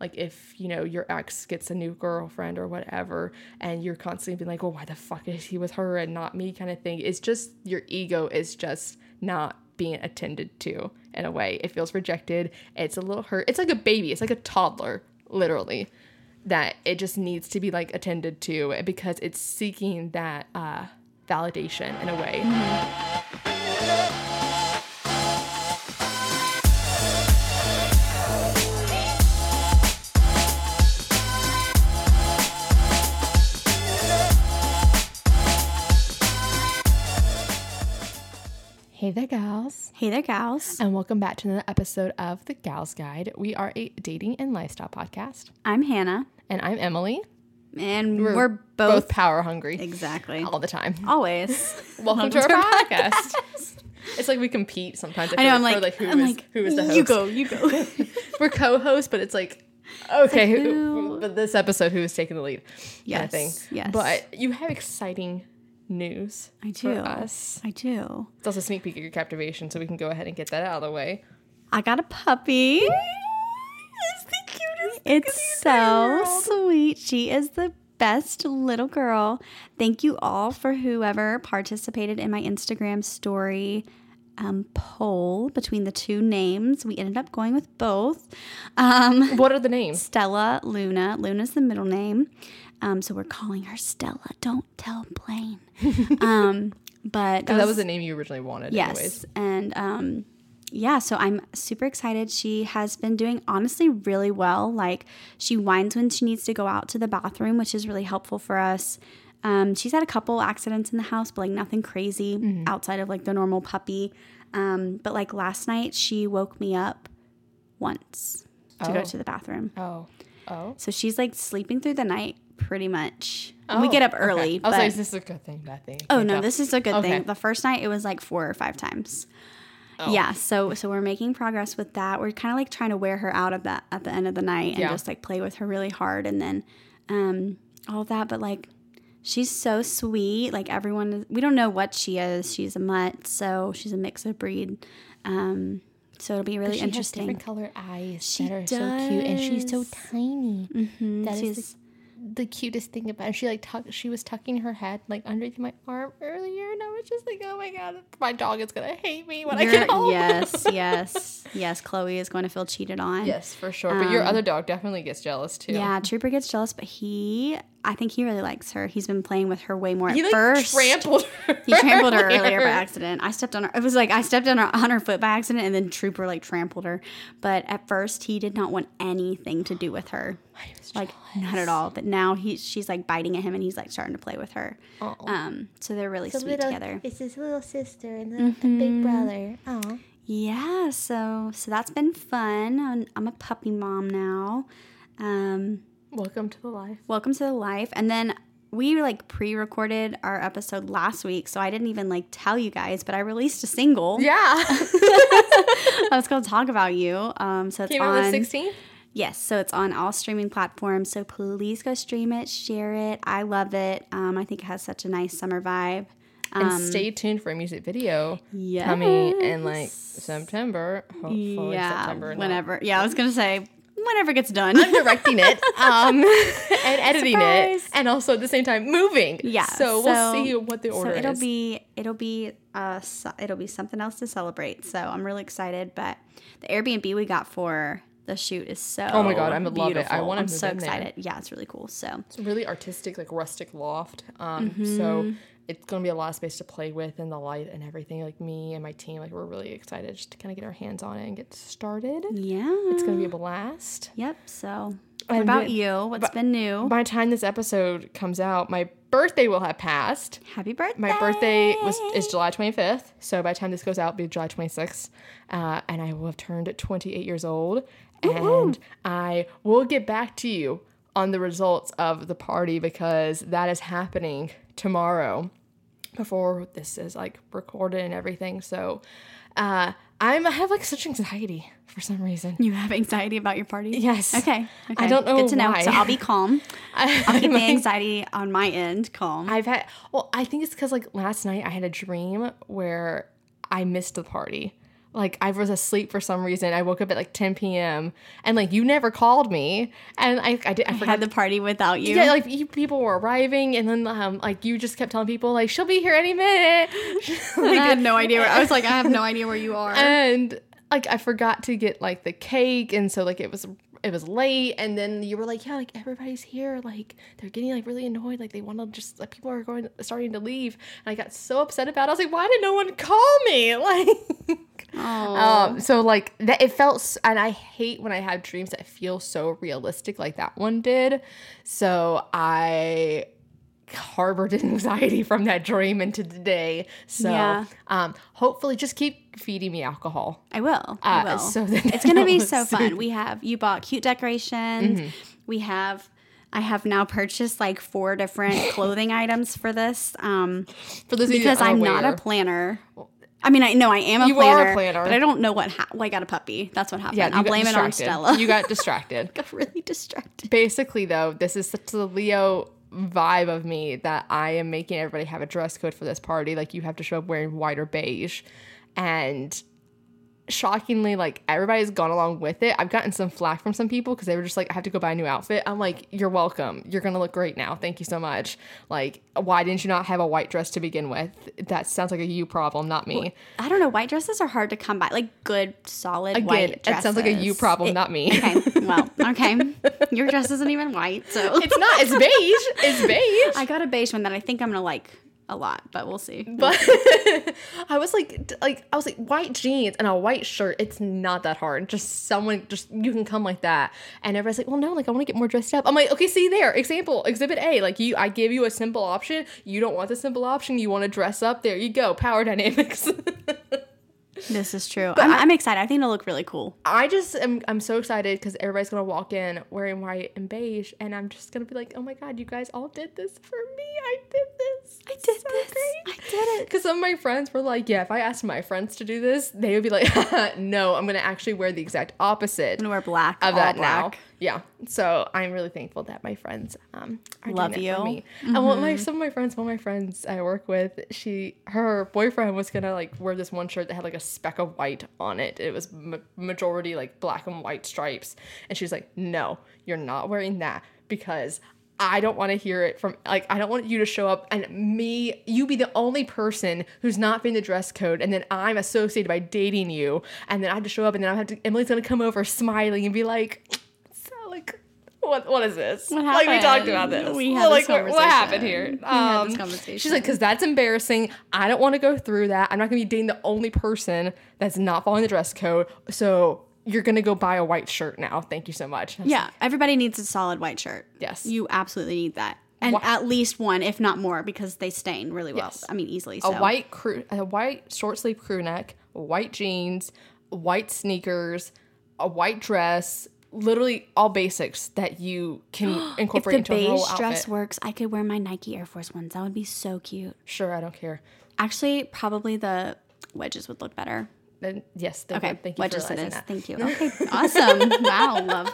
Like if you know your ex gets a new girlfriend or whatever and you're constantly being like well why the fuck is he with her and not me? kind of thing it's just your ego is just not being attended to in a way. It feels rejected. It's a little hurt. It's like a baby. It's like a toddler literally that it just needs to be like attended to because it's seeking that uh validation in a way hey there gals Hey there, gals. and welcome back to another episode of the gals guide we are a dating and lifestyle podcast I'm Hannah, and i'm emily and we're, both, power hungry exactly all the time. always. Welcome to our podcast. It's like we compete sometimes. I know. I'm like, like who I'm is- like, who is the host? You go. You go. We're co-hosts, but it's like okay, like, who, who- but this episode who is taking the lead? kind Yes, of thing. yes. But you have exciting news. I do. Us. I do. It's also a sneak peek of your captivation, so we can go ahead and get that out of the way. I got a puppy. It's the cutest. It's so sweet. She is the best little girl. Thank you all for whoever participated in my Instagram story um, poll between the two names. We ended up going with both. Um, What are the names? Stella Luna. Luna's the middle name. Um, so we're calling her Stella. Don't tell Blaine. um, but That was the name you originally wanted. yes. Anyways. And um, yeah, so I'm super excited. She has been doing honestly really well. Like she whines when she needs to go out to the bathroom, which is really helpful for us. Um, she's had a couple accidents in the house, but like nothing crazy Mm-hmm. outside of like the normal puppy. Um, but like last night, she woke me up once to go Oh. to the bathroom. Oh. Oh. So she's like sleeping through the night pretty much. we Oh, get up okay. early. I was but, like, is this a good thing, bad thing? oh no, this is a good Okay. thing. The first night it was like four or five times. Oh. Yeah, so so we're making progress with that. We're kind of like trying to wear her out of that at the end of the night and Yeah. just like play with her really hard and then um all of that. But like she's so sweet. Like everyone, is, we don't know what she is. She's a mutt, so she's a mix of breed. Um, so it'll be really She has interesting. different color eyes She that are so cute, and she's so does. tiny. Mhm, That is she's- the, the cutest thing about. Her. She like tuck, she was tucking her head like underneath my arm earlier, and I was just like, oh my god, my dog is gonna hate me when I You're- get home. yes, yes, yes. Chloe is going to feel cheated on. yes, for sure. But your um, other dog definitely gets jealous too. Yeah, Trooper gets jealous, but he, I think he really likes her. He's been playing with her way more he at like first. trampled her. He trampled her earlier by accident. I stepped on her. It was like I stepped on her on her foot by accident, and then Trooper like trampled her. But at first, he did not want anything to do with her, I was like not at all. But now he, she's like biting at him, and he's like starting to play with her. Aw. Um, so they're really sweet together. It's his little sister and the, the big brother. Oh, Yeah, so so that's been fun. I'm, I'm a puppy mom now. Um, Welcome to the life. welcome to the life and then we like pre-recorded our episode last week so i didn't even like tell you guys but i released a single Yeah, i was going to talk about you um so it's came on the 16th. yes so it's on all streaming platforms so please go stream it share it i love it um i think it has such a nice summer vibe And um, stay tuned for a music video yes. coming in like September. Hopefully yeah September. not- whenever yeah i was gonna say whenever it gets done I'm directing it, um, and editing Surprise. it, and also at the same time moving. Yeah, So, we'll see what the order so it'll is. be it'll be uh so- it'll be something else to celebrate. So I'm really excited. But the Airbnb we got for the shoot is so Oh my God, I would love it. I beautiful. wanna I'm move so in there. excited. Yeah, it's really cool. So It's a really artistic, like rustic loft. Um, Mm-hmm. so it's gonna be a lot of space to play with, and the light and everything. Like me and my team, like we're really excited just to kind of get our hands on it and get started. yeah, It's gonna be a blast. Yep. So What about you? What's been new? By the time this episode comes out, my birthday will have passed. Happy birthday. My birthday was is July 25th, so by the time this goes out, it'll be July 26th, uh, and I will have turned 28 years old, and I will get back to you on the results of the party because that is happening tomorrow, before this is like recorded and everything. So, uh, I'm I have like such anxiety for some reason. You have anxiety about your party? Yes. Okay. okay. I don't know Good to know. why. So I'll be calm. I, I'll keep the anxiety on my end calm. I've had well, I think it's because like last night I had a dream where I missed the party. Like I was asleep for some reason. I woke up at like 10 p.m. and like you never called me, and I I did I I forgot had the party without you. Yeah, like you, people were arriving, and then um, like you just kept telling people like she'll be here any minute. I had no idea. Where, I was like, I have no idea where you are. and like I forgot to get like the cake, and so like it was it was late, and then you were like, yeah, like everybody's here, like they're getting like really annoyed, like they want to just like people are going starting to leave, and I got so upset about. it. I was like, why did no one call me? Like, um, so like that it felt, and I hate when I have dreams that feel so realistic, like that one did. So I harbored anxiety from that dream into today. So Yeah. um, hopefully just keep feeding me alcohol. I will. I Uh, will. so it's gonna be so fun. We have you bought cute decorations. Mm-hmm. We have. I have now purchased like four different clothing items for this. Um, For those of you because I'm not a planner. I mean, I know I am a You planner, are a planner. but I don't know what. Ha- well, I got a puppy. That's what happened. Yeah, I'll blame it on. Stella. You got distracted. got really distracted. Basically, though, this is such the Leo vibe of me that I am making everybody have a dress code for this party. Like you have to show up wearing white or beige, and shockingly, like everybody's gone along with it. I've gotten some flack from some people because they were just like, I have to go buy a new outfit. I'm like, you're welcome. You're gonna look great now. Thank you so much. Like, why didn't you not have a white dress to begin with? That sounds like a you problem, not me. I don't know. White dresses are hard to come by. Like good, solid Again, white it dresses. sounds like a you problem, It- not me. Okay. Well, okay. Your dress isn't even white, so It's not. It's beige. It's beige. I got a beige one that I think I'm gonna like a lot, but we'll see. But I was like, like I was like, white jeans and a white shirt. It's not that hard. Just someone, just you can come like that. And everybody's like, well, no, like I want to get more dressed up. I'm like, okay, see there, example, exhibit A. Like you, I give you a simple option. You don't want the simple option. You want to dress up. There you go. Power dynamics. This is true. I'm, I'm excited. I think it'll look really cool. I just am I'm so excited because everybody's gonna walk in wearing white and beige, and I'm just gonna be like, oh my god, you guys all did this for me. I did this. I did So this. great." I did it. Because some of my friends were like, yeah, if I asked my friends to do this, they would be like, no, I'm gonna actually wear the exact opposite I'm gonna wear black. of that black. now. Yeah. So I'm really thankful that my friends um are Love doing that for you. me. And one of my some of my friends, one of my friends I work with, she her boyfriend was gonna like wear this one shirt that had like a speck of white on it. It was ma- majority like black and white stripes, and she's like, no, you're not wearing that because. I don't want to hear it from like I don't want you to show up and me you be the only person who's not being the dress code and then I'm associated by dating you and then I have to show up and then I have to Emily's gonna come over smiling and be like what what is this? What Like we talked about this. We had like this what, what happened conversation. here? We had this Um, conversation. She's like, because that's embarrassing. I don't want to go through that. I'm not gonna be dating the only person that's not following the dress code. So you're gonna go buy a white shirt now. Thank you so much. Yeah, everybody needs a solid white shirt. Yes. You absolutely need that. And Wha- at least one, if not more, because they stain really well. Yes. I mean, easily. a white crew, a white short sleeve crew neck, white jeans, white sneakers, a white dress. Literally all basics that you can If incorporate the into a whole beige dress outfit. works, I could wear my Nike Air Force Ones. That would be so cute. Sure, I don't care. Actually, probably the wedges would look better. Then yes, they Okay, would. Thank you wedges for it is. that. Thank you. Okay, awesome. wow, love.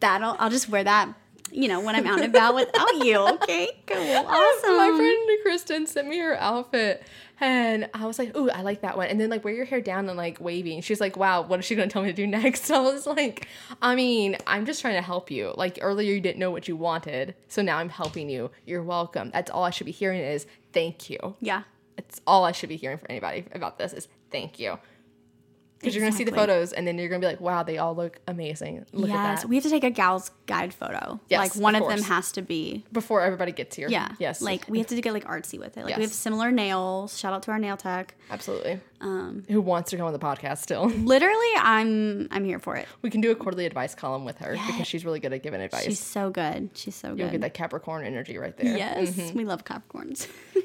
That'll. I'll just wear that. You know, when I'm out and about without you. Okay, cool, awesome. My friend Kristen sent me her outfit, and I was like, "Ooh, I like that one." And then like, wear your hair down and like wavy. And she's like, "Wow, what is she gonna tell me to do next?" I was like, "I mean, I'm just trying to help you. Like earlier, you didn't know what you wanted, so now I'm helping you. You're welcome. That's all I should be hearing is thank you. Yeah. It's all I should be hearing for anybody about this is thank you." Because you're gonna see the photos, and then you're gonna be like, "Wow, they all look amazing. Look at yes, that." we have to take a gal's guide photo. Yes, like one of of, them has to be. Before everybody gets here. Yeah. Yes. Like we have to get like artsy with it. Like we have similar nails. Shout out to our nail tech. absolutely. Um, Who wants to come on the podcast still? literally, I'm I'm here for it. We can do a quarterly advice column with her because she's really good at giving advice. She's so good. She's so good. You'll get that Capricorn energy right there. Yes, we love Capricorns.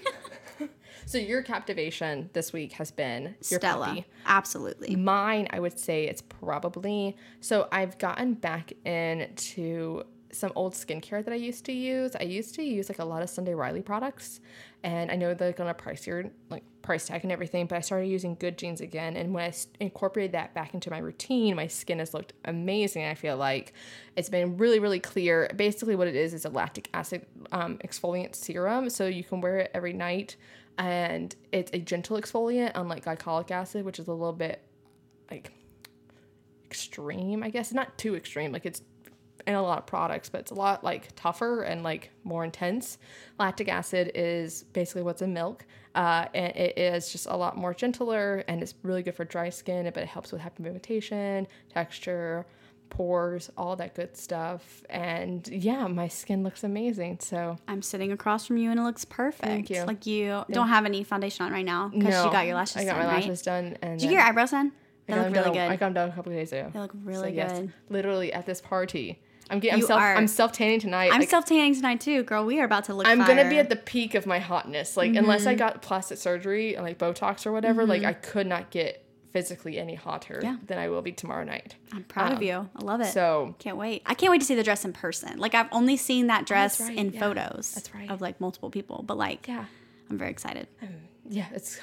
So your captivation this week has been your Stella, puppy. absolutely. Mine, I would say it's probably so I've gotten back into some old skincare that I used to use. I used to use like a lot of Sunday Riley products, and I know they're gonna pricier, like price tag and everything. But I started using Good Genes again, and when I incorporated that back into my routine, my skin has looked amazing. I feel like it's been really, really clear. Basically, what it is is a lactic acid um, exfoliant serum, so you can wear it every night, and it's a gentle exfoliant, unlike glycolic acid, which is a little bit like extreme, I guess. Not too extreme. Like it's in a lot of products, but it's a lot like tougher and like more intense. Lactic acid is basically what's in milk. Uh, and it is just a lot more gentler and it's really good for dry skin, but it helps with hyperpigmentation, texture, pores, all that good stuff. And yeah, my skin looks amazing. So I'm sitting across from you and it looks perfect. Thank you. Like you don't have any foundation on right now because no, you got your lashes done. I got done, my right? lashes done. And Did you get your eyebrows done? They look really done- good. I got them done a couple of days ago. They look So, really yes, good. literally at this party. I'm getting. I'm You self. are. I'm self tanning tonight. I'm Like, self tanning tonight too, girl. We are about to look. I'm gonna be. Mm-hmm. at the peak of my hotness. Like unless I got plastic surgery, and like Botox or whatever, like I could not get physically any hotter Yeah. than I will be tomorrow night. I'm proud of Um, you. I love it. So can't wait. I can't wait to see the dress in person. Like I've only seen that dress right, in yeah. photos. That's right. Of like multiple people, but like yeah, I'm very excited. yeah, it's.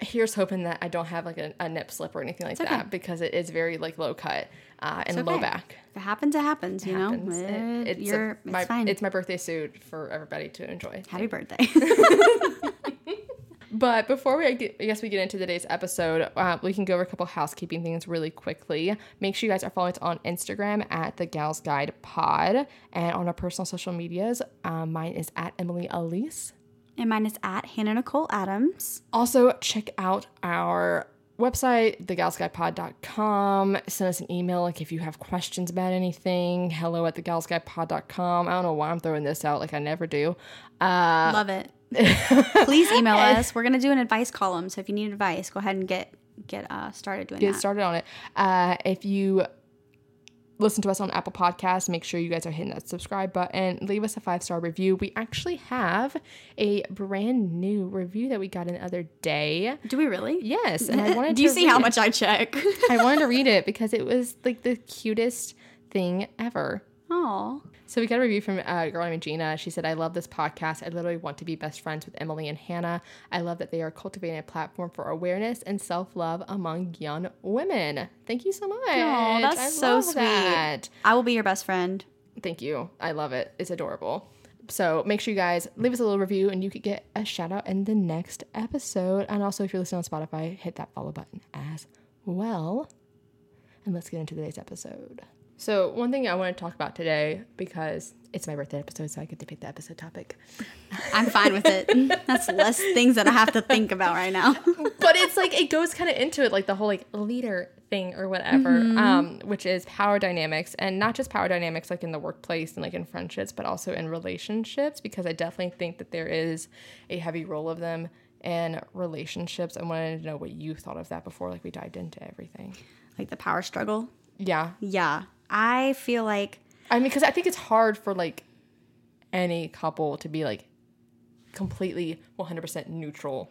Here's hoping that I don't have like a, a nip slip or anything like okay. that because it is very like low cut uh, and low back. If it happens, it happens. You Happens. know, It- it's a- it's my, fine. It's my birthday suit for everybody to enjoy. Happy birthday. But before we, get, I guess we get into today's episode, uh, we can go over a couple housekeeping things really quickly. Make sure you guys are following us on Instagram at the Gals Guide Pod, and on our personal social medias. Um, mine is at Emily Aleece. and mine is at Hannah Nicole Adams. Also, check out our website, thegalsguidepod.com. Send us an email like if you have questions about anything. Hello at thegalsguidepod.com. I don't know why I'm throwing this out like I never do. Uh, Love it. Please email us. We're gonna do an advice column, so if you need advice, go ahead and get get uh, started doing it. get that. started on it. Uh, if you listen to us on Apple Podcasts, make sure you guys are hitting that subscribe button. Leave us a five star review. We actually have a brand new review that we got the other day. Do we really? Yes, and I wanted Do you see how read much I check? I wanted to read it because it was like the cutest thing ever. Oh, So we got a review from a girl named Gina. She said, I love this podcast. I literally want to be best friends with Emily and Hannah. I love that they are cultivating a platform for awareness and self love among young women. Thank you so much. oh, that's I so sweet. that. I will be your best friend. Thank you. I love it. It's adorable. So make sure you guys leave us a little review and you could get a shout out in the next episode. And also, if you're listening on Spotify, hit that follow button as well. And let's get into today's episode. So, one thing I want to talk about today, because it's my birthday episode, so I get to pick the episode topic. I'm fine with it. That's less things that I have to think about right now. but it's like it goes kind of into it like the whole like leader thing or whatever um which is power dynamics and not just power dynamics like in the workplace and like in friendships but also in relationships because i definitely think that there is a heavy role of them in relationships i wanted to know what you thought of that before like we dived into everything like the power struggle. yeah Yeah, I feel like i mean because i think it's hard for like any couple to be like completely 100% neutral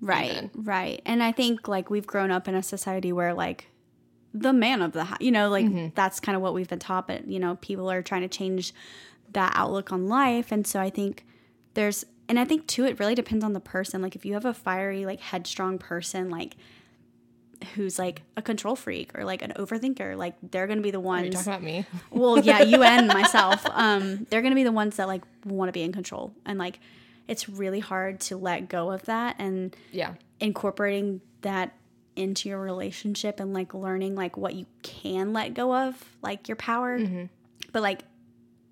right, even. right, and I think like we've grown up in a society where like the man of the house, you know, like mm-hmm. that's kind of what we've been taught. But you know, people are trying to change that outlook on life, and so I think there's, and I think too, it really depends on the person. Like if you have a fiery, like headstrong person, like who's like a control freak or like an overthinker, like they're gonna be the are ones. you talking about me? Well yeah you and myself. Um they're gonna be the ones that like want to be in control. And like it's really hard to let go of that and yeah. incorporating that into your relationship and like learning like what you can let go of like your power. But like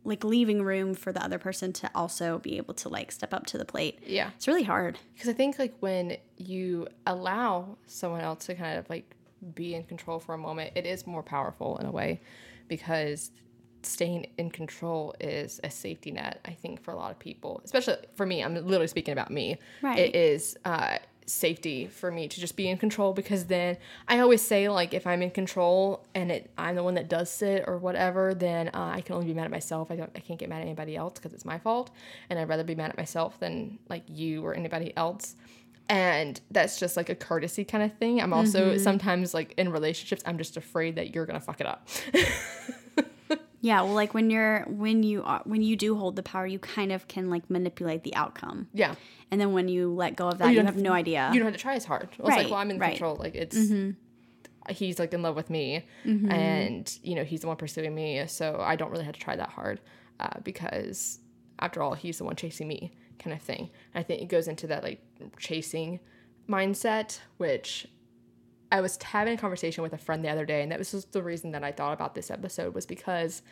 like leaving room for the other person to also be able to like step up to the plate yeah it's really hard Because I think like when you allow someone else to kind of like be in control for a moment, it is more powerful in a way because staying in control is a safety net, I think, for a lot of people, especially for me. I'm literally speaking about me. Right. It is uh, safety for me to just be in control because then I always say, like, if I'm in control and it, I'm the one that does it or whatever, then uh, I can only be mad at myself. I don't, I can't get mad at anybody else because it's my fault. And I'd rather be mad at myself than like you or anybody else and that's just like a courtesy kind of thing. I'm also sometimes like in relationships, I'm just afraid that you're gonna fuck it up. Yeah, well, like when you're when you are when you do hold the power, you kind of can like manipulate the outcome, yeah, and then when you let go of that, you, don't have no idea. you don't have to try as hard. Well, It's Right, like, well, I'm in right. control. Like it's he's like in love with me, and you know he's the one pursuing me, so I don't really have to try that hard uh, because after all, he's the one chasing me, kind of thing. I think it goes into that like chasing mindset, which I was having a conversation with a friend the other day, and that was just the reason that I thought about this episode was because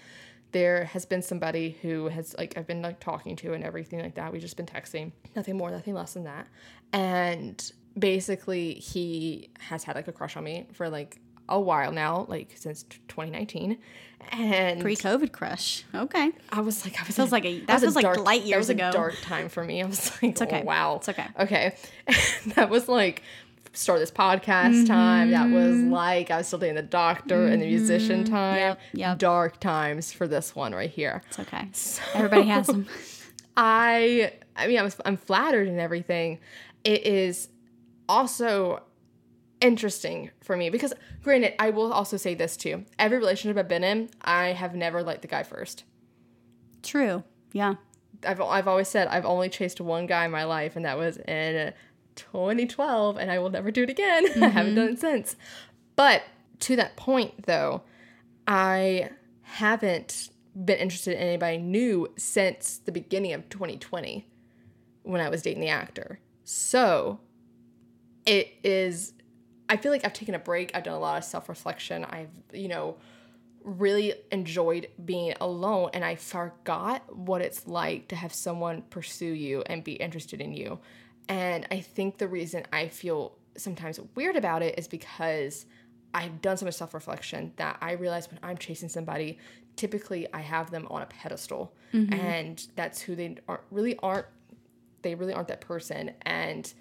there has been somebody who has like I've been like talking to and everything like that. We've just been texting, nothing more, nothing less than that. And basically, he has had like a crush on me for like a while now, like since 2019. And Pre-COVID crush. Okay. I was like, I was Feels like a- that that was feels like dark, light that years was ago. A dark time for me. I was like, it's okay. Wow, It's okay. Okay, that was like start this podcast time. That was mm-hmm. like I was still dating the doctor and the musician mm-hmm. time. Yep, yep. Dark times for this one right here. It's okay. Everybody has them. I I mean I was I'm flattered and everything. It is also interesting for me because granted I will also say this too. Every relationship I've been in, I have never liked the guy first. True. Yeah. I've I've always said I've only chased one guy in my life, and that was in 2012, and I will never do it again. I haven't mm-hmm. done it since. But to that point, though, I haven't been interested in anybody new since the beginning of 2020 when I was dating the actor. So it is. I feel like I've taken a break. I've done a lot of self reflection. I've you know really enjoyed being alone and I forgot what it's like to have someone pursue you and be interested in you. And I think the reason I feel sometimes weird about it is because I've done so much self reflection that I realize when I'm chasing somebody, typically I have them on a pedestal. Mm-hmm. And that's who they aren't really aren't they really aren't that person. And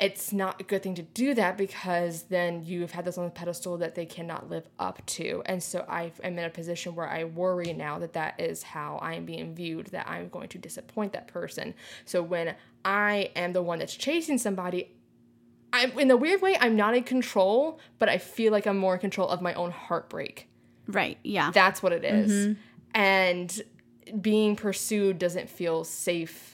it's not a good thing to do that because then you've had this on the pedestal that they cannot live up to. And so I am in a position where I worry now that that is how I am being viewed, that I'm going to disappoint that person. So when I am the one that's chasing somebody, I'm in a weird way, I'm not in control, but I feel like I'm more in control of my own heartbreak. Right. Yeah. That's what it is. Mm-hmm. And being pursued doesn't feel safe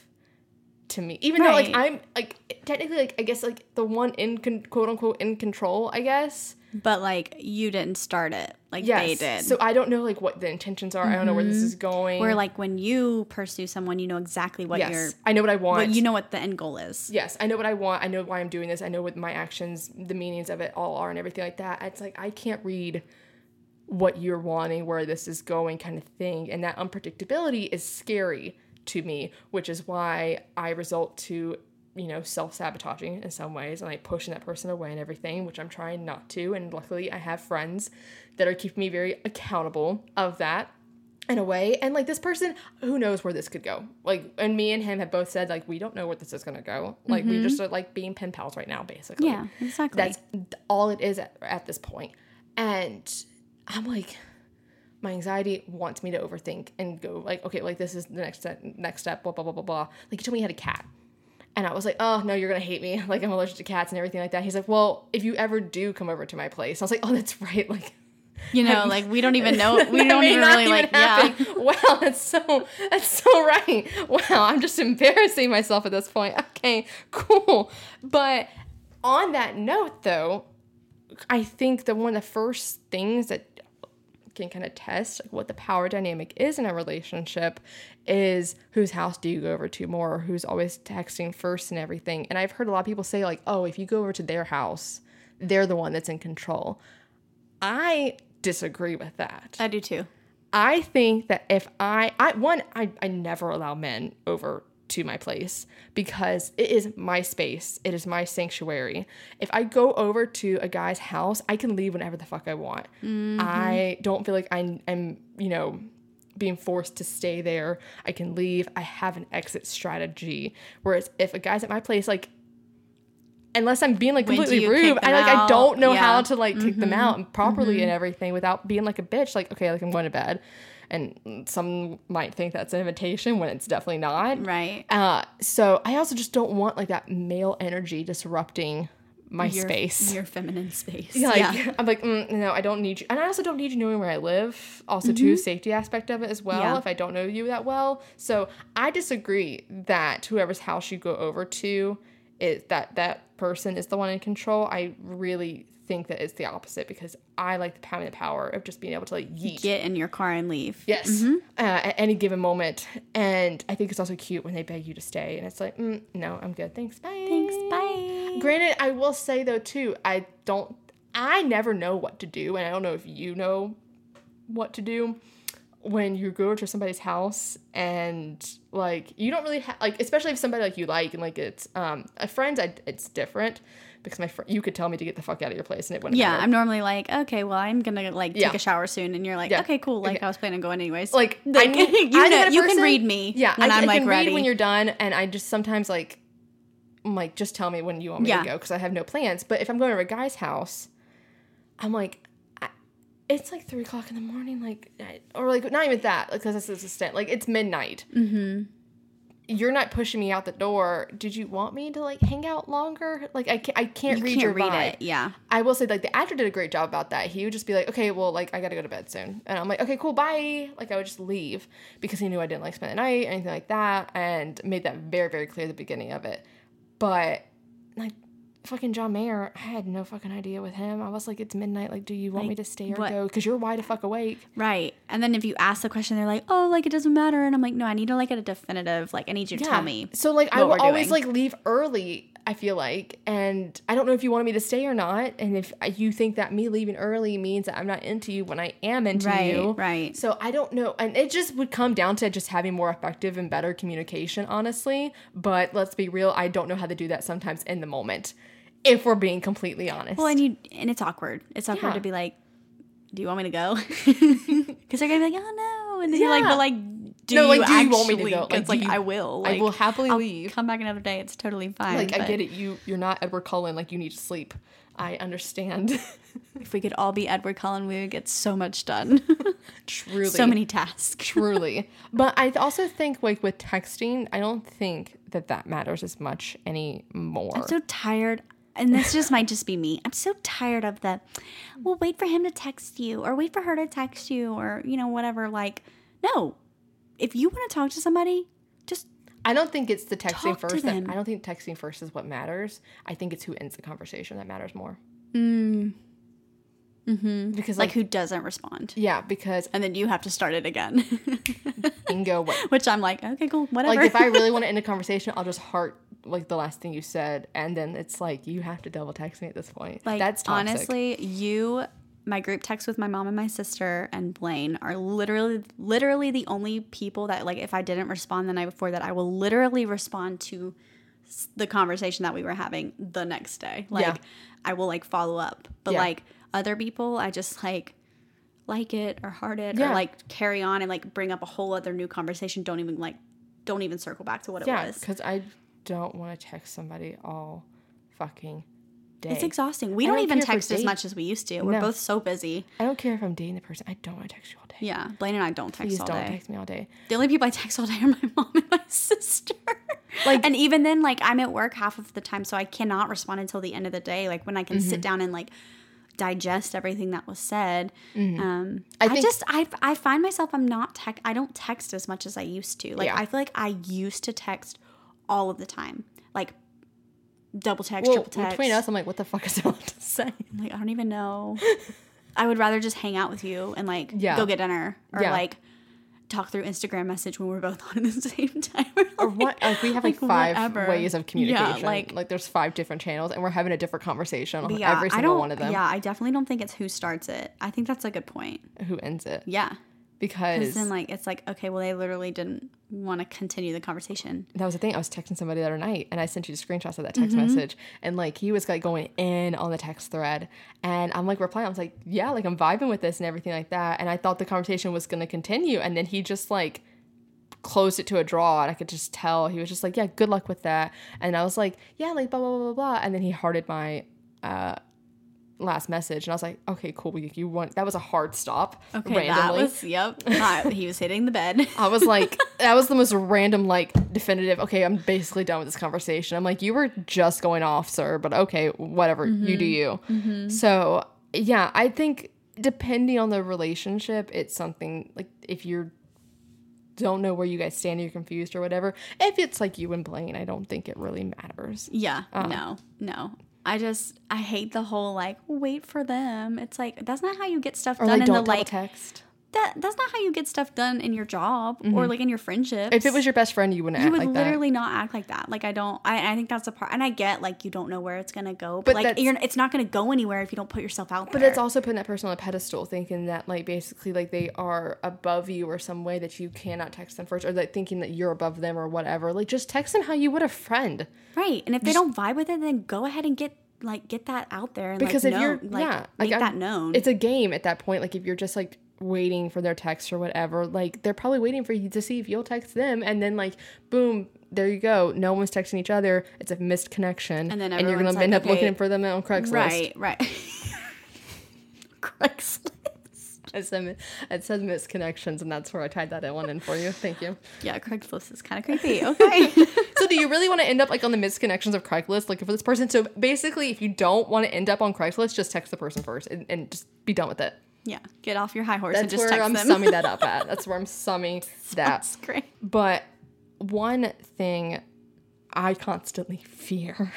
to me. Even though like I'm like technically like I guess like the one in con- quote unquote in control, I guess. but like you didn't start it. Like Yes. they did. So I don't know like what the intentions are. I don't know where this is mm-hmm. going. Where like when you pursue someone, you know exactly what yes. you're I know what I want. what you know what the end goal is. yes, I know what I want. I know why I'm doing this. I know what my actions, the meanings of it all are and everything like that. It's like I can't read what you're wanting, where this is going kind of thing. And that unpredictability is scary to me, which is why I result to, you know, self sabotaging in some ways and like pushing that person away and everything, which I'm trying not to. And luckily, I have friends that are keeping me very accountable of that in a way. And like this person, who knows where this could go? Like, and me and him have both said, like, we don't know where this is gonna go. Like, we just mm-hmm. are like being pen pals right now, basically. Yeah, exactly. That's all it is at, at this point. And I'm like, my anxiety wants me to overthink and go like, okay, like this is the next step, next step, blah blah blah blah blah. Like he told me he had a cat, and I was like, oh no, you're gonna hate me. Like I'm allergic to cats and everything like that. He's like, well, if you ever do come over to my place, I was like, oh, that's right. Like You know, like we don't even know. We don't even really like. Yeah. Wow, that's so that's so right. Wow, I'm just embarrassing myself at this point. Okay, cool. But on that note, though, I think that one of the first things that can kind of test like what the power dynamic is in a relationship is whose house do you go over to more who's always texting first and everything. And i've heard a lot of people say like oh if you go over to their house they're the one that's in control. I disagree with that. I do too. I think that if I, I one, I, I never allow men over to my place because it is my space. It is my sanctuary. If I go over to a guy's house, I can leave whenever the fuck I want. I don't feel like I'm, I'm, you know, being forced to stay there. I can leave. I have an exit strategy. Whereas if a guy's at my place, like, unless I'm being like completely rude, I like I don't know Yeah. how to like kick them out and properly and everything without being like a bitch. Like, okay, like I'm going to bed. And some might think that's an invitation when it's definitely not. Right. Uh, so I also just don't want like that male energy disrupting my Your- space. Your feminine space. Yeah, like, yeah. I'm like, mm, no, I don't need you, and I also don't need you knowing where I live. Also, too, safety aspect of it as well. Yeah. If I don't know you that well, so I disagree that whoever's house you go over to, is that that person is the one in control. I really think that it's the opposite because I like the having the power of just being able to like yeet. Get in your car and leave. Yes, uh, at any given moment, and I think it's also cute when they beg you to stay, and it's like, mm, no, I'm good, thanks, bye. Thanks. Bye. Granted, I will say though too, I don't I never know what to do, and I don't know if you know what to do when you go to somebody's house and like you don't really have like especially if somebody like you like and like it's um a friend I, it's different because my friend you could tell me to get the fuck out of your place and it wouldn't Yeah, matter. I'm normally like, okay, well, I'm gonna like Yeah. take a shower soon, and you're like, Yeah. okay, cool. Like Okay. I was planning on going anyways. like Like, I you I'm know, you can read me. Yeah, when I, I'm I like can ready. read when you're done, and I just sometimes like, I'm like, just tell me when you want me Yeah. to go because I have no plans. But if I'm going to a guy's house, I'm like, it's like three o'clock in the morning, like, or like not even that, like, because a assistant, like it's midnight. Mm-hmm. You're not pushing me out the door. Did you want me to like hang out longer? Like I can't, I can't you read can't your read vibe. it. Yeah. I will say like the actor did a great job about that. He would just be like, okay, well, like I gotta go to bed soon, and I'm like, okay, cool, bye. Like I would just leave because he knew I didn't like spend the night, or anything like that, and made that very, very clear at the beginning of it. But like fucking John Mayer, I had no fucking idea with him. I was like, it's midnight. Like, do you want me to stay or what- go? Because you're wide the fuck awake. Right. And then if you ask the question, they're like, oh, like it doesn't matter. And I'm like, no, I need to like get a definitive, like, I need you to tell me. So like I will always doing. like leave early. I feel like, and I don't know if you wanted me to stay or not, and if you think that me leaving early means that I'm not into you when I am into Right, you, right. So I don't know, and it just would come down to just having more effective and better communication, honestly. But let's be real, I don't know how to do that sometimes in the moment, if we're being completely honest. Well, and you, and it's awkward. It's awkward Yeah. to be like, do you want me to go? Because they're to be like, oh, no. And then you're like, but like, do No, you like, do you want me to go? Like, it's like, you- I will. I Like, will happily I'll leave. Come back another day. It's totally fine. like I get it, you you're not Edward Cullen, like you need to sleep. I understand. If we could all be Edward Cullen, we would get so much done. Truly, so many tasks. truly but i also think like with texting i don't think that that matters as much anymore I'm so tired. And this just might just be me. I'm so tired of the, well, wait for him to text you or wait for her to text you or, you know, whatever. Like, no. If you want to talk to somebody, just i don't think it's the texting first that, i don't think texting first is what matters i think it's who ends the conversation that matters more mm-hmm because like like, who doesn't respond. yeah because And then you have to start it again. bingo what Which I'm like, okay, cool, whatever. like if i really want to end a conversation i'll just heart like the last thing you said and then it's like you have to double text me at this point like that's toxic. honestly, you my group text with my mom and my sister and Blaine are literally literally the only people that like if I didn't respond the night before that I will literally respond to the conversation that we were having the next day. Like Yeah. I will like follow up. But Yeah. like other people I just like like it or heart it Yeah. or like carry on and like bring up a whole other new conversation. Don't even like don't even circle back to what it yeah was. because i don't want to text somebody all fucking day It's exhausting. We don't, don't even care if we're text as much as we used to. We're No. both so busy. I don't care if I'm dating the person. I don't want to text you all day. Yeah, Blaine and I don't text Please all don't day. text me all day. The only people I text all day are my mom and my sister. Like- and even then, like I'm at work half of the time, so I cannot respond until the end of the day. Like when I can Mm-hmm. sit down and like digest everything that was said. Um, Mm-hmm. I I, think- just I I find myself I'm not tech. I don't text as much as I used to. Like Yeah. I feel like I used to text all of the time, like double text, Well, triple text. between us, I'm like, what the fuck is I about to say? I'm like I don't even know. I would rather just hang out with you and like Yeah. go get dinner or Yeah. like talk through Instagram message when we're both on at the same time. Or what? Like we have like, five whatever. ways of communication. Yeah, like- like there's five different channels, and we're having a different conversation on yeah, every single one of them. Yeah, I definitely don't think it's who starts it. I think that's a good point. Who ends it? Yeah. Because then, like, it's like, okay, well, they literally didn't want to continue the conversation. that was the thing. I was texting somebody the other night, and I sent you screenshots of that text Mm-hmm. message, and like he was like going in on the text thread, and I'm like replying. I was like, yeah, like I'm vibing with this and everything like that, and I thought the conversation was gonna continue, and then he just like closed it to a draw, and I could just tell he was just like, yeah, good luck with that, and I was like, yeah, like blah blah blah blah blah, and then he hearted my uh last message, and I was like, okay, cool, you, you want that was a hard stop, Okay, randomly. that was, yep. Not- he was hitting the bed. I was like, that was the most random, like, definitive. Okay, I'm basically done with this conversation. I'm like, you were just going off, sir, but okay, whatever, you do mm-hmm. you. Mm-hmm. So, yeah, I think depending on the relationship, it's something like if you don't know where you guys stand, you're confused or whatever. If it's like you and Blaine, I don't think it really matters. Yeah, uh, no, no. I just I hate the whole like wait for them. It's like that's not how you get stuff Or done like, in the like text. That. That's not how you get stuff done in your job or mm-hmm. like in your friendships. If it was your best friend, you wouldn't you act would like that. literally not act like that. Like I don't. I, I think that's a part, and I get like you don't know where it's gonna go, but, But like you're, it's not gonna go anywhere if you don't put yourself out But there. it's also putting that person on a pedestal, thinking that like basically like they are above you or some way that you cannot text them first, or like thinking that you're above them or whatever. Like just text them how you would a friend. right. And if they don't vibe with it, then go ahead and get like get that out there and Because like, if know- you're like, yeah, make like, that known. It's a game at that point. Like if you're just like waiting for their text or whatever, like they're probably waiting for you to see if you'll text them, and then like boom. There you go. No one's texting each other. It's a missed connection, And then and you're gonna everyone's end up looking for them on Craigslist. right, right. Craigslist. It said, it said missed connections, and that's where I tied that one in for you. Thank you. Yeah, Craigslist is kind of creepy. Okay. So do you really want to end up like on the misconnections of Craigslist, looking for this person? So basically, if you don't want to end up on Craigslist, just text the person first and, and just be done with it. Yeah, get off your high horse and That's just where I'm them. summing that up at. That's where I'm summing that. That's great. But one thing I constantly fear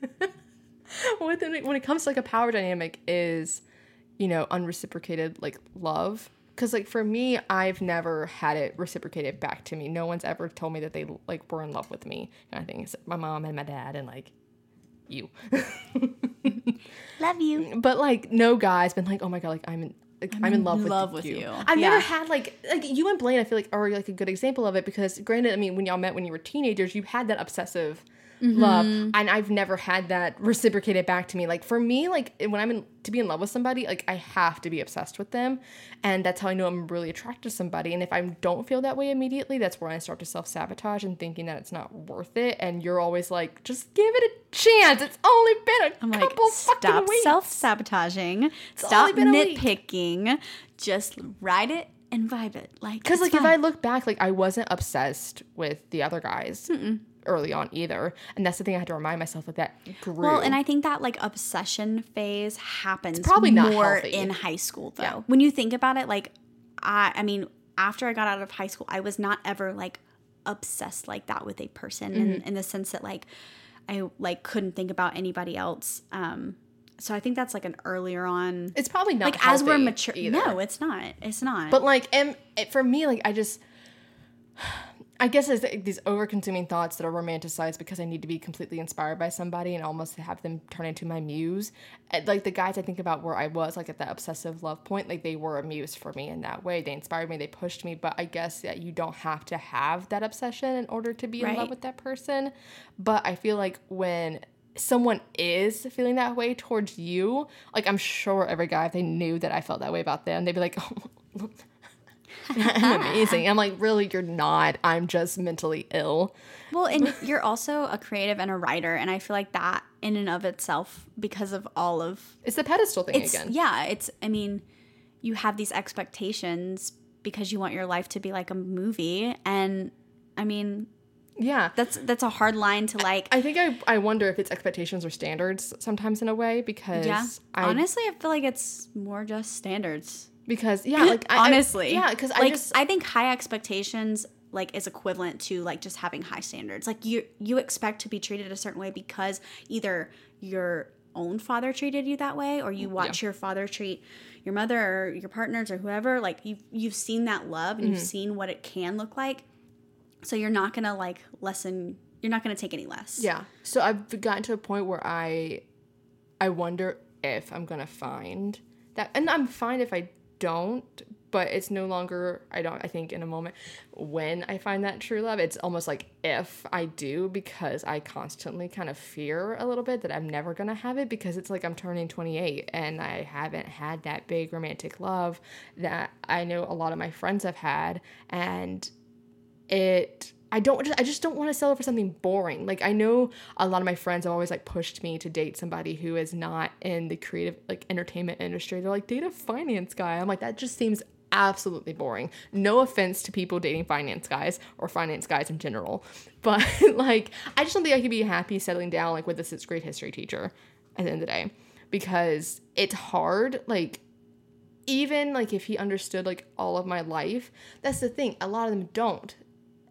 when it comes to like a power dynamic is, you know, unreciprocated like love. Cause like for me, I've never had it reciprocated back to me. No one's ever told me that they like were in love with me. And I think It's my mom and my dad and like you. Love you. But like no guy's been like, oh my god, like I'm in like, I'm, in love, love with, with you. you. I've never had like like you and Blaine. I feel like are like a good example of it because granted, I mean when y'all met when you were teenagers, you had that obsessive love, Mm-hmm. and I've never had that reciprocated back to me. Like for me, like when I'm in to be in love with somebody, like I have to be obsessed with them, and that's how I know I'm really attracted to somebody. And if I don't feel that way immediately, that's where I start to self sabotage and thinking that it's not worth it. And you're always like, just give it a chance. It's only been a I'm like, couple fucking stop weeks. self sabotaging. only Stop been a week. nitpicking. Just ride it and vibe it. Like, Because it's like if I look back, like I wasn't obsessed with the other guys early on either, and that's the thing I had to remind myself like that grew. Well, and I think that like obsession phase happens probably not more healthy. in high school though. When you think about it, like I I mean, after I got out of high school, I was not ever like obsessed like that with a person in, Mm-hmm. in the sense that like I like couldn't think about anybody else. Um so I think that's like an earlier on it's probably not like as we're mature. either. No, it's not. It's not. But like, and for me, like I just, I guess it's these over-consuming thoughts that are romanticized because I need to be completely inspired by somebody and almost have them turn into my muse. Like the guys I think about where I was like at that obsessive love point, like they were a muse for me in that way. They inspired me, they pushed me. But I guess that you don't have to have that obsession in order to be in love with that person. But I feel like when someone is feeling that way towards you, like I'm sure every guy, if they knew that I felt that way about them, they'd be like, oh, amazing. I'm like, really, you're not. I'm just mentally ill. Well, and you're also a creative and a writer, and I feel like that in and of itself, because of all of It's the pedestal thing it's again. yeah, it's I mean, you have these expectations because you want your life to be like a movie, and I mean Yeah. that's that's a hard line to like. I think I, I wonder if it's expectations or standards sometimes in a way because yeah, I honestly, I feel like it's more just standards. Because yeah like I- I- honestly, yeah because I just I think high expectations like is equivalent to like just having high standards. Like you you expect to be treated a certain way because either your own father treated you that way or you mm, watch your father treat your mother or your partners or whoever like you you've seen that love and you've mm-hmm. seen what it can look like. So you're not going to like lessen you're not to take any less. yeah so I've gotten to a point where I I wonder if I'm gonna find that and I'm fine if I don't but it's no longer i don't i think in a moment when i find that true love it's almost like if i do because i constantly kind of fear a little bit that i'm never gonna have it because it's like i'm turning 28 and i haven't had that big romantic love that i know a lot of my friends have had and it I don't I just don't want to settle for something boring. Like I know a lot of my friends have always like pushed me to date somebody who is not in the creative like entertainment industry. They're like date a finance guy. I'm like that just seems absolutely boring. No offense to people dating finance guys or finance guys in general, but like I just don't think I could be happy settling down like with a sixth grade history teacher at the end of the day because it's hard like even like if he understood like all of my life that's the thing a lot of them don't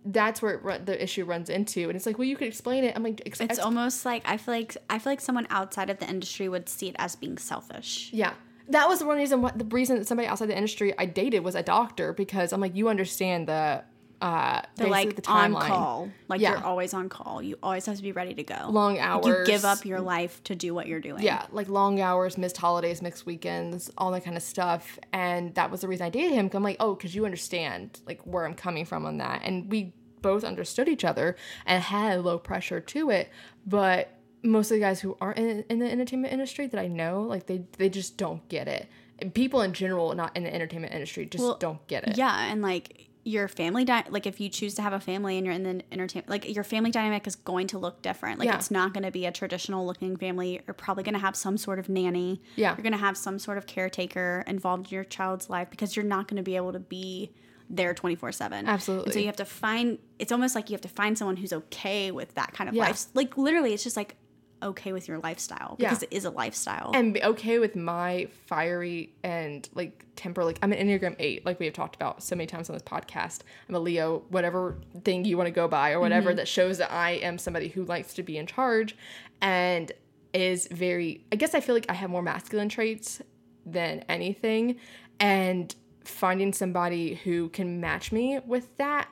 that's where it, run- the issue runs into. And it's like well you could explain it. I'm like ex- It's ex- almost like I feel like I feel like someone outside of the industry would see it as being selfish. yeah. That was the one reason what the reason that somebody outside the industry i dated was a doctor because i'm like you understand the uh They're like the on call. Like Yeah. you're always on call. You always have to be ready to go. long Like, hours you give up your life to do what you're doing. yeah, like long hours, missed holidays, mixed weekends, all that kind of stuff. And that was the reason I dated him. I'm like, oh, because you understand like where I'm coming from on that. And we both understood each other and had low pressure to it. But most of the guys who aren't in, in the entertainment industry that I know, like they they just don't get it. People in general, not in the entertainment industry, just Well, don't get it. Yeah, and like your family di- like if you choose to have a family and you're in the entertainment like your family dynamic is going to look different like Yeah. it's not going to be a traditional looking family you're probably going to have some sort of nanny Yeah. you're going to have some sort of caretaker involved in your child's life because you're not going to be able to be there 24 7 and so you have to find it's almost like you have to find someone who's okay with that kind of Yeah. life like literally it's just like okay with your lifestyle Yeah. because it is a lifestyle and be okay with my fiery and like temper. Like I'm an Enneagram eight, like we have talked about so many times on this podcast. I'm a Leo, whatever thing you want to go by or whatever mm-hmm. that shows that I am somebody who likes to be in charge and is very. I guess I feel like I have more masculine traits than anything, and finding somebody who can match me with that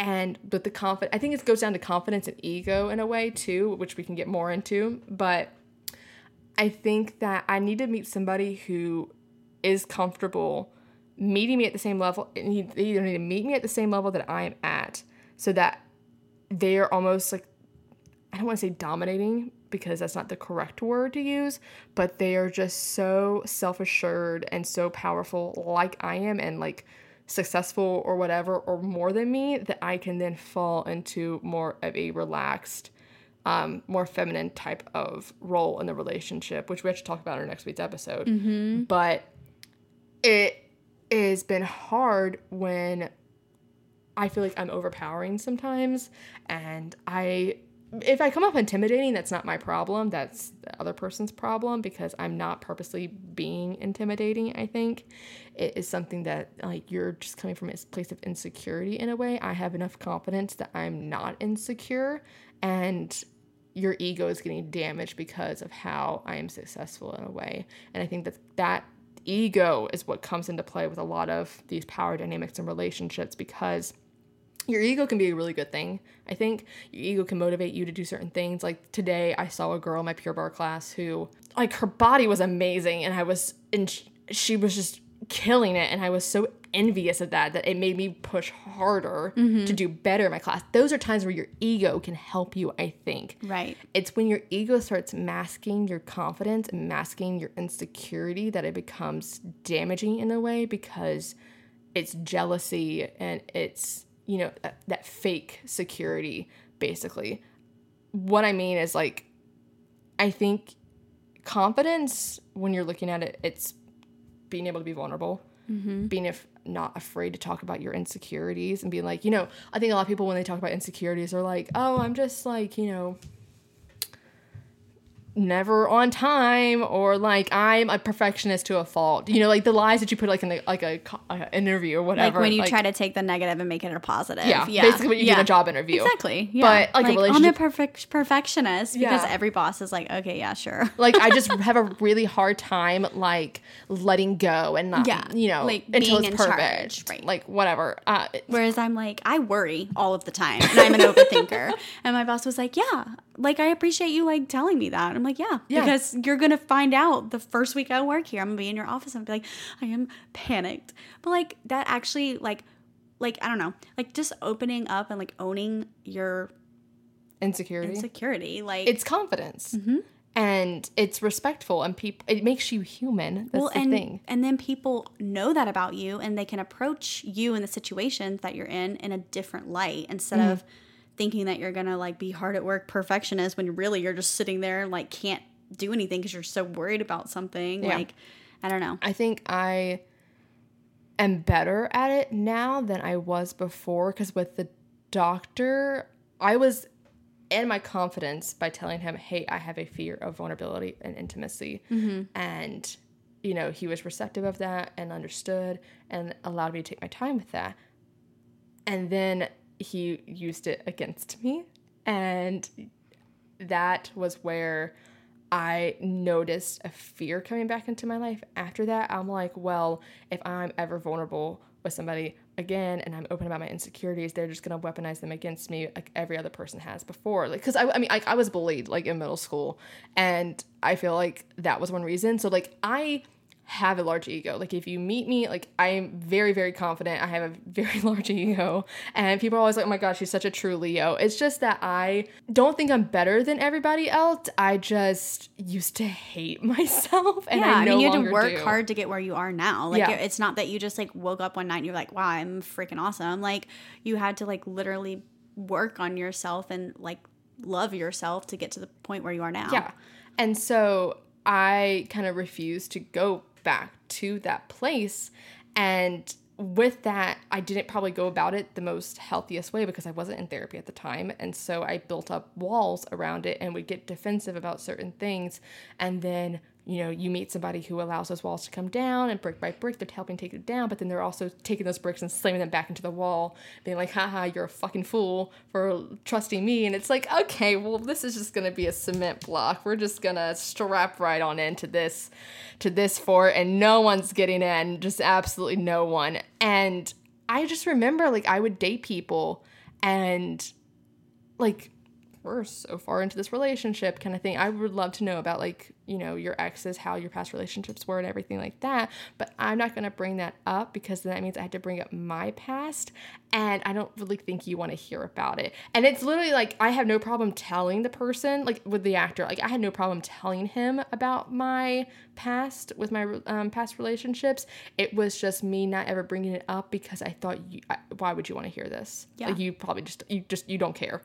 and but the confidence i think it goes down to confidence and ego in a way too which we can get more into but I think that I need to meet somebody who is comfortable meeting me at the same level. They either need to meet me at the same level that I am at, so that they're almost like I don't want to say dominating because that's not the correct word to use, but they are just so self assured and so powerful, like I am, and like successful or whatever, or more than me, that I can then fall into more of a relaxed um, more feminine type of role in the relationship, which we have to talk about in our next week's episode. But it has been hard when I feel like I'm overpowering sometimes, and I. If I come off intimidating, that's not my problem. That's the other person's problem because I'm not purposely being intimidating. I think it is something that like you're just coming from a place of insecurity in a way. I have enough confidence that I'm not insecure, and your ego is getting damaged because of how I am successful in a way. And I think that that ego is what comes into play with a lot of these power dynamics and relationships because your ego can be a really good thing. I think your ego can motivate you to do certain things. Like today, I saw a girl in my Pure Barre class who, like, her body was amazing, and I was, and sh- she was just killing it, and I was so envious of that that it made me push harder mm-hmm. to do better in my class. Those are times where your ego can help you. I think. right It's when your ego starts masking your confidence and masking your insecurity that it becomes damaging in a way because it's jealousy and it's, you know, that, that fake security, basically. What I mean is like, I think confidence, when you're looking at it, it's being able to be vulnerable, mm-hmm. being if not afraid to talk about your insecurities and being like, you know, I think a lot of people when they talk about insecurities are like, oh, I'm just like, you know, never on time or like I'm a perfectionist to a fault. You know, like the lies that you put like in the, like a, a interview or whatever. like when you try to take the negative and make it a positive yeah, yeah basically what you do in a job interview. Exactly. Yeah. But, like, I'm a perfect perfectionist because Yeah. every boss is like, okay, yeah, sure. like I just have a really hard time like letting go and not Yeah, you know like, until being it's in perfect charge, right. like whatever uh, Whereas I'm like, I worry all of the time and I'm an overthinker. And my boss was like, yeah, like I appreciate you like telling me that. I'm like, yeah, Yeah. because you're gonna find out the first week I work here. I'm gonna be in your office and be like, I am panicked. But like that actually like like I don't know, like just opening up and like owning your Insecurity. insecurity. Like it's confidence. Mm-hmm. And it's respectful and people it makes you human. That's the and thing. and then people know that about you and they can approach you in the situations that you're in in a different light instead Mm-hmm. of thinking that you're gonna like be hard at work perfectionist when really you're just sitting there and like can't do anything because you're so worried about something Yeah. like i don't know I think I am better at it now than I was before because with the doctor, I was in my confidence by telling him, hey, I have a fear of vulnerability and intimacy. Mm-hmm. And, you know, he was receptive of that and understood and allowed me to take my time with that. And then he used it against me. And that was where I noticed a fear coming back into my life. After that, I'm like, well, if I'm ever vulnerable with somebody again and I'm open about my insecurities, they're just gonna weaponize them against me like every other person has before. Like, cause I, I mean, I, I was bullied like in middle school, and I feel like that was one reason. So like, I have a large ego. Like if you meet me, like I'm very, very confident. I have a very large ego. And people are always like, oh my gosh, she's such a true Leo. It's just that I don't think I'm better than everybody else. I just used to hate myself. And yeah I, i, mean you had to work do. hard to get where you are now like Yeah. it's not that you just like woke up one night and you're like wow i'm freaking awesome like you had to like literally work on yourself and like love yourself to get to the point where you are now Yeah. And so I kind of refuse to go back to that place. And with that, I didn't probably go about it the most healthiest way because I wasn't in therapy at the time. And so I built up walls around it and would get defensive about certain things. And then, you know, you meet somebody who allows those walls to come down and brick by brick, they're helping take it down, but then they're also taking those bricks and slamming them back into the wall, being like, haha, you're a fucking fool for trusting me. And it's like, okay, well, this is just gonna be a cement block. We're just gonna strap right on into this to this fort and no one's getting in, just absolutely no one. And I just remember like I would date people and like we're so far into this relationship kind of thing. I would love to know about like, you know, your exes, how your past relationships were and everything like that. But I'm not gonna bring that up because then that means I had to bring up my past and I don't really think you want to hear about it. And it's literally like I have no problem telling the person, like with the actor, like I had no problem telling him about my past with my um, past relationships. It was just me not ever bringing it up because I thought, you, I, why would you want to hear this? Yeah. Like you probably just you just you don't care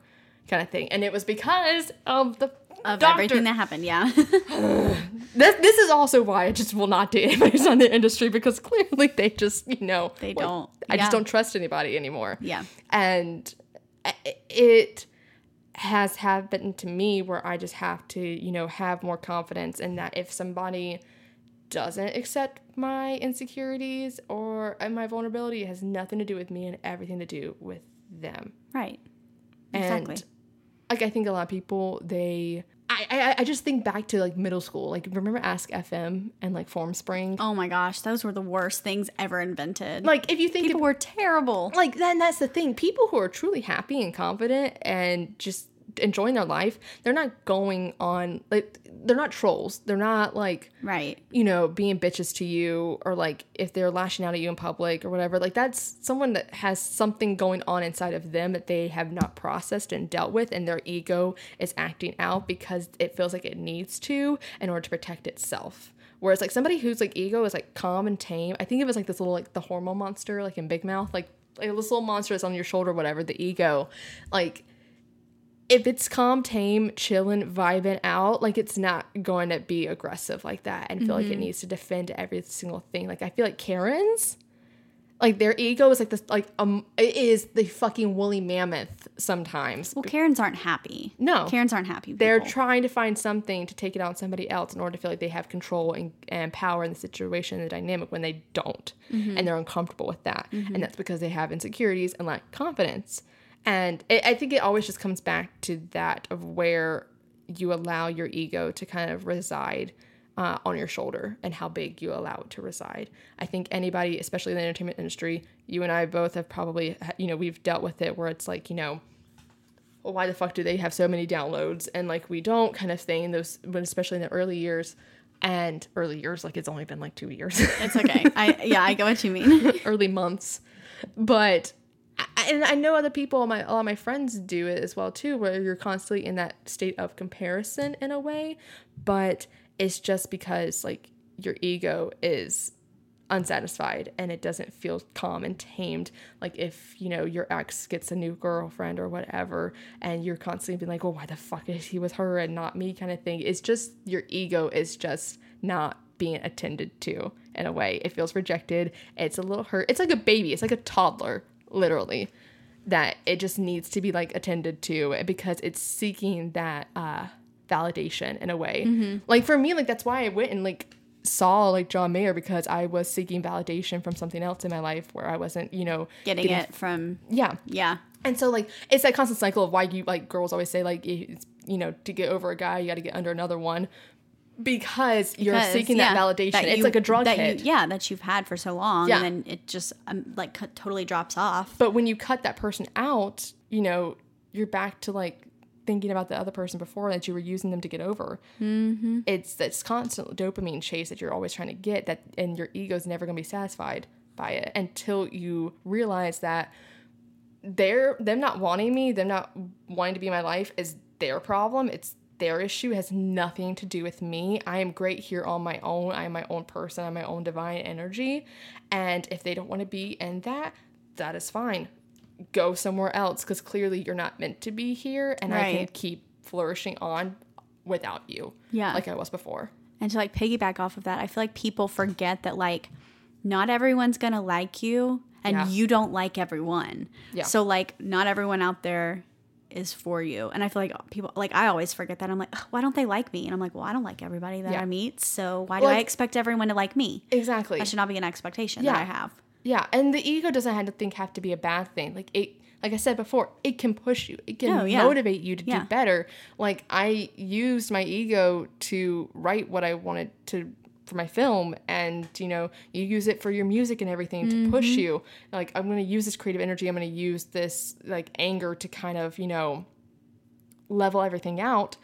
kind of thing. And it was because of the of doctor. everything that happened yeah this, this is also why I just will not date anybody who's in the industry because clearly they just, you know, They like, don't. I just don't trust anybody anymore. Yeah. And it has happened to me where I just have to, you know, have more confidence in that if somebody doesn't accept my insecurities or uh, my vulnerability, it has nothing to do with me and everything to do with them. right And exactly like I think a lot of people they I, I I just think back to like middle school. Like remember Ask FM and like Formspring. oh my gosh those were the worst things ever invented Like if you think people of, were terrible like then that's the thing. People who are truly happy and confident and just enjoying their life, they're not going on like they're not trolls. They're not like right you know, being bitches to you or like if they're lashing out at you in public or whatever, like that's someone that has something going on inside of them that they have not processed and dealt with, and their ego is acting out because it feels like it needs to in order to protect itself. Whereas like somebody whose like ego is like calm and tame, I think it was like this little like the hormone monster like in Big Mouth, like like this little monster that's on your shoulder, whatever, the ego, like if it's calm, tame, chilling, vibing out, like it's not going to be aggressive like that and feel like it mm-hmm. needs to defend every single thing. Like I feel like Karens, like their ego is like this, like um, it is the fucking woolly mammoth sometimes. well karens aren't happy No. karens aren't happy They're trying to find something to take it out on somebody else in order to feel like they have control and, and power in the situation and the dynamic when they don't. Mm-hmm. And they're uncomfortable with that. And mm-hmm. that's because they have insecurities and lack confidence. And it, I think it always just comes back to that of where you allow your ego to kind of reside uh, on your shoulder and how big you allow it to reside. I think anybody, especially in the entertainment industry, you and I both have probably, you know, we've dealt with it where it's like, you know, well, why the fuck do they have so many downloads and like we don't kind of thing. Those, but especially in the early years and early years, like it's only been like two years. It's okay. I yeah, I get what you mean. early months. But And I know other people, my a lot of my friends do it as well too, where you're constantly in that state of comparison in a way, but it's just because like your ego is unsatisfied and it doesn't feel calm and tamed. Like if you know your ex gets a new girlfriend or whatever and you're constantly being like well why the fuck is he with her and not me? kind of thing. It's just your ego is just not being attended to in a way. It feels rejected. It's a little hurt. It's like a baby. It's like a toddler literally that it just needs to be like attended to because it's seeking that uh validation in a way. Like for me like that's why i went and like saw like john mayer because i was seeking validation from something else in my life where i wasn't you know Getting it from yeah. Yeah. and so like it's that constant cycle of why you like girls always say like it's, you know to get over a guy you got to get under another one because, you're Because, seeking yeah, that validation it's you- like a drug that hit You, yeah, that you've had for so long, Yeah. and then it just um, like cut, totally drops off. But when you cut that person out, you know, you're back to like thinking about the other person before that you were using them to get over. Mm-hmm. It's this constant dopamine chase that you're always trying to get that, and your ego's never going to be satisfied by it until you realize that they're them not wanting me, them not wanting to be in my life is their problem. It's their issue. Has nothing to do with me. I am great here on my own. I am my own person. I'm my own divine energy. And if they don't want to be in that, that is fine. Go somewhere else because clearly you're not meant to be here, and I can keep flourishing on without you. Yeah. like I was before. And to like piggyback off of that, I feel like people forget that like not everyone's gonna like you, and Yeah. you don't like everyone. Yeah. So like not everyone out there is for you. And I feel like people like I always forget that. I'm like, why don't they like me? And I'm like, well, I don't like everybody that Yeah. I meet. So why do I expect everyone to like me? Exactly. That should not be an expectation Yeah. that I have. Yeah, and the ego doesn't have to think have to be a bad thing. Like it like I said before, it can push you. It can Oh, yeah. motivate you to do better. Like I used my ego to write what I wanted to for my film and you know, you use it for your music and everything to push Mm-hmm. you. Like I'm going to use this creative energy. I'm going to use this like anger to kind of, you know, level everything out,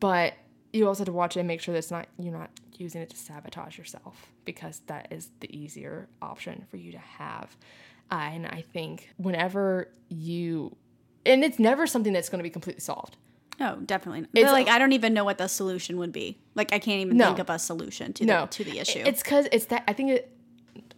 but you also have to watch it and make sure that's not you're not using it to sabotage yourself because that is the easier option for you to have. Uh, and I think whenever you and it's never something that's going to be completely solved. Oh, definitely. Not. It's- like I don't even know what the solution would be. Like I can't even No. think of a solution to No, the to the issue. It's because it's that I think it.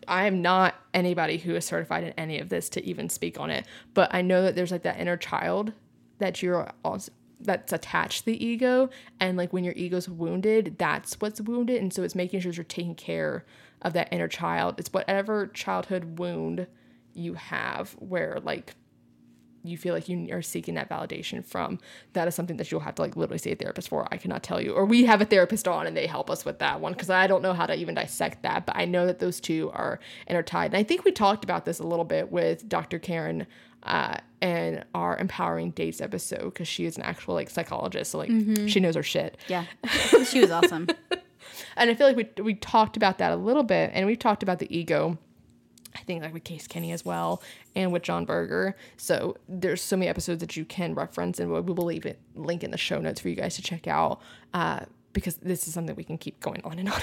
I am not anybody who is certified in any of this to even speak on it, but I know that there's like that inner child that you're also that's attached to the ego, and like when your ego's wounded, that's what's wounded, and so it's making sure you're taking care of that inner child. It's whatever childhood wound you have, where like you feel like you are seeking that validation from that is something that you'll have to like literally see a therapist for i cannot tell you or we have a therapist on and they help us with that one because i don't know how to even dissect that but i know that those two are intertied and i think we talked about this a little bit with dr karen uh, and our empowering dates episode because she is an actual like psychologist so like she knows her shit yeah. she was awesome. and I feel like we we talked about that a little bit, and we've talked about the ego. I think like with Case Kenny as well, and with John Berger. So there's so many episodes that you can reference, and we will leave it link in the show notes for you guys to check out, uh, because this is something we can keep going on and on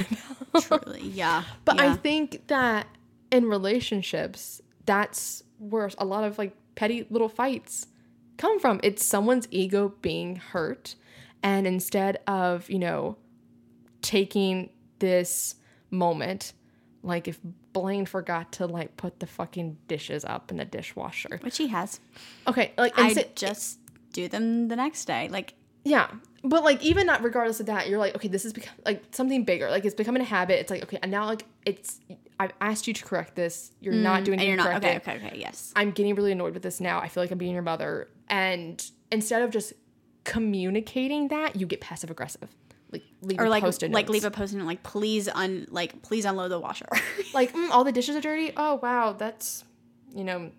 about. Truly. Yeah. But I think that in relationships, that's where a lot of like petty little fights come from. It's someone's ego being hurt. And instead of, you know, taking this moment, like if Blaine forgot to like put the fucking dishes up in the dishwasher. which he has. Okay, like I instead- just do them the next day. Like Yeah. But like even not regardless of that, you're like, okay, this is become like something bigger. Like it's becoming a habit. It's like, okay, and now like it's I've asked you to correct this. You're not doing Mm, and it you're not okay, okay, okay, yes. I'm getting really annoyed with this now. I feel like I'm being your mother. And instead of just communicating that, you get passive aggressive. Like leave Or like post-it like notes. leave a post it like please un like please unload the washer. like mm, all the dishes are dirty. Oh wow, that's you know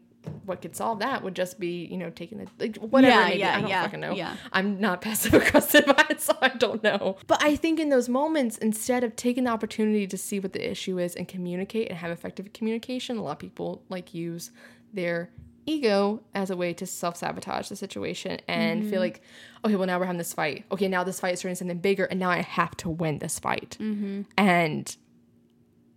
what could solve that would just be you know taking the like whatever. Yeah, yeah, I don't yeah, fucking know. yeah. I'm not passive aggressive, so I don't know. But I think in those moments, instead of taking the opportunity to see what the issue is and communicate and have effective communication, a lot of people like use their ego as a way to self sabotage the situation and feel mm-hmm. like, okay, well, now we're having this fight. Okay, now this fight is turning into something bigger, and now I have to win this fight. Mm-hmm. And